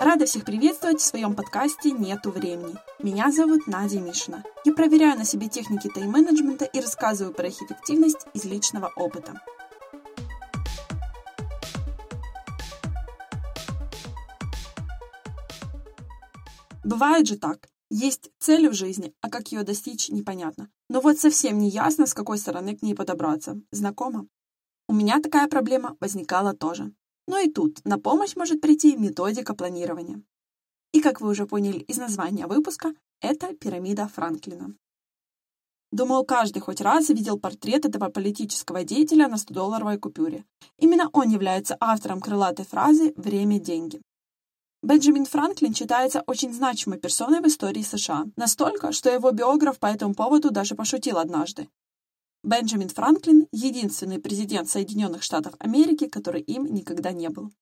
Рада всех приветствовать в своем подкасте «Нету времени». Меня зовут Надя Мишина. Я проверяю на себе техники тайм-менеджмента и рассказываю про их эффективность из личного опыта. Бывает же так. Есть цель в жизни, а как ее достичь, непонятно. Но вот совсем не ясно, с какой стороны к ней подобраться. Знакомо? У меня такая проблема возникала тоже. Но и тут на помощь может прийти методика планирования. И, как вы уже поняли из названия выпуска, это пирамида Франклина. Думаю, каждый хоть раз видел портрет этого политического деятеля на 100-долларовой купюре. Именно он является автором крылатой фразы «время – деньги». Бенджамин Франклин считается очень значимой персоной в истории США, настолько, что его биограф по этому поводу даже пошутил однажды. Бенджамин Франклин – единственный президент Соединенных Штатов Америки, который им никогда не был.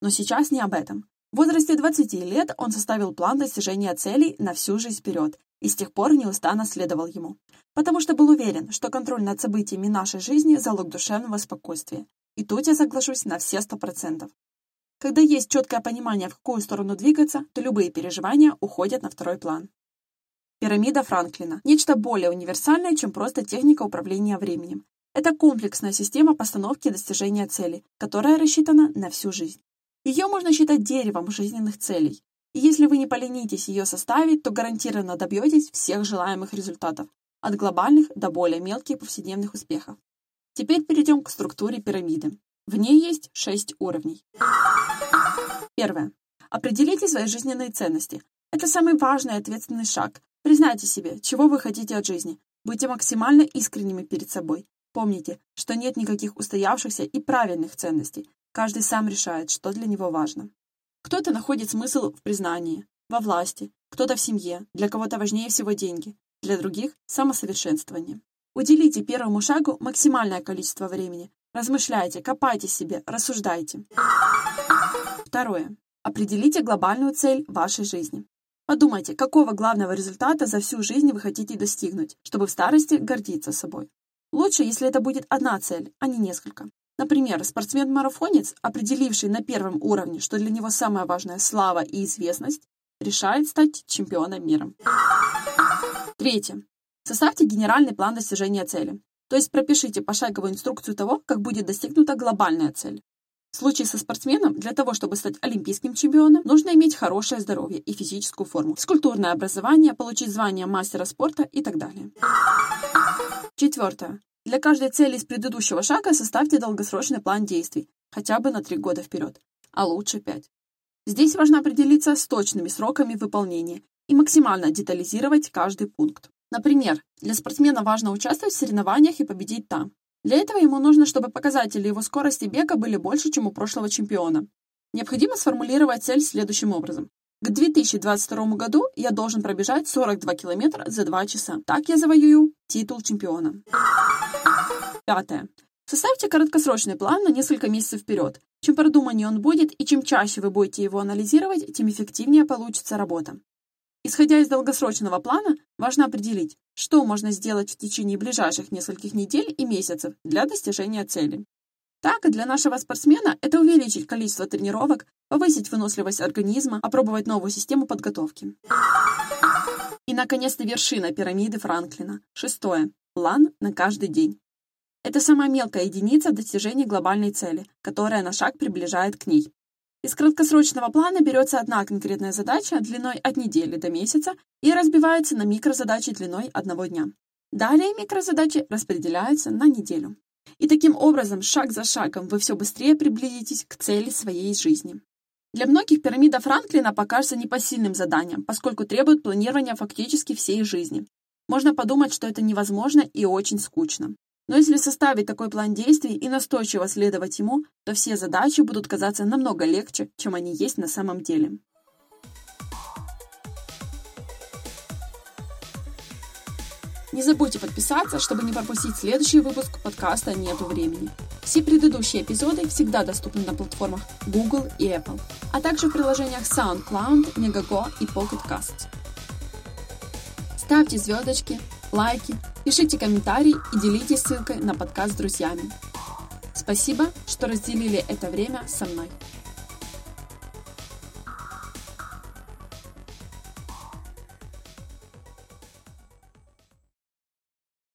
Но сейчас не об этом. В возрасте 20 лет он составил план достижения целей на всю жизнь вперед и с тех пор неустанно следовал ему, потому что был уверен, что контроль над событиями нашей жизни – залог душевного спокойствия. И тут я соглашусь на все сто процентов. Когда есть четкое понимание, в какую сторону двигаться, то любые переживания уходят на второй план. Пирамида Франклина – нечто более универсальное, чем просто техника управления временем. Это комплексная система постановки и достижения цели, которая рассчитана на всю жизнь. Ее можно считать деревом жизненных целей. И если вы не поленитесь ее составить, то гарантированно добьетесь всех желаемых результатов, от глобальных до более мелких повседневных успехов. Теперь перейдем к структуре пирамиды. В ней есть шесть уровней. Первое. Определите свои жизненные ценности. Это самый важный и ответственный шаг. Признайте себе, чего вы хотите от жизни. Будьте максимально искренними перед собой. Помните, что нет никаких устоявшихся и правильных ценностей. Каждый сам решает, что для него важно. Кто-то находит смысл в признании, во власти, кто-то в семье, для кого-то важнее всего деньги, для других – самосовершенствование. Уделите первому шагу максимальное количество времени. Размышляйте, копайте себе, рассуждайте. Второе. Определите глобальную цель вашей жизни. Подумайте, какого главного результата за всю жизнь вы хотите достигнуть, чтобы в старости гордиться собой. Лучше, если это будет одна цель, а не несколько. Например, спортсмен-марафонец, определивший на первом уровне, что для него самое важное – слава и известность, решает стать чемпионом мира. Третье. Составьте генеральный план достижения цели. То есть пропишите пошаговую инструкцию того, как будет достигнута глобальная цель. В случае со спортсменом, для того, чтобы стать олимпийским чемпионом, нужно иметь хорошее здоровье и физическую форму, физкультурное образование, получить звание мастера спорта и так далее. Четвертое. Для каждой цели из предыдущего шага составьте долгосрочный план действий, хотя бы на три года вперед, а лучше пять. Здесь важно определиться с точными сроками выполнения и максимально детализировать каждый пункт. Например, для спортсмена важно участвовать в соревнованиях и победить там. Для этого ему нужно, чтобы показатели его скорости бега были больше, чем у прошлого чемпиона. Необходимо сформулировать цель следующим образом. К 2022 году я должен пробежать 42 километра за 2 часа. Так я завоюю титул чемпиона. Пятое. Составьте краткосрочный план на несколько месяцев вперед. Чем продуманнее он будет и чем чаще вы будете его анализировать, тем эффективнее получится работа. Исходя из долгосрочного плана, важно определить, что можно сделать в течение ближайших нескольких недель и месяцев для достижения цели. Так, для нашего спортсмена это увеличить количество тренировок, повысить выносливость организма, опробовать новую систему подготовки. И, наконец-то, вершина пирамиды Франклина. Шестое. План на каждый день. Это самая мелкая единица достижения глобальной цели, которая на шаг приближает к ней. Из краткосрочного плана берется одна конкретная задача длиной от недели до месяца и разбивается на микрозадачи длиной одного дня. Далее микрозадачи распределяются на неделю. И таким образом, шаг за шагом, вы все быстрее приблизитесь к цели своей жизни. Для многих пирамида Франклина покажется непосильным заданием, поскольку требует планирования фактически всей жизни. Можно подумать, что это невозможно и очень скучно. Но если составить такой план действий и настойчиво следовать ему, то все задачи будут казаться намного легче, чем они есть на самом деле. Не забудьте подписаться, чтобы не пропустить следующий выпуск подкаста «Нету времени». Все предыдущие эпизоды всегда доступны на платформах Google и Apple, а также в приложениях SoundCloud, Megago и Pocket Casts. Ставьте звездочки, лайки, пишите комментарии и делитесь ссылкой на подкаст с друзьями. Спасибо, что разделили это время со мной.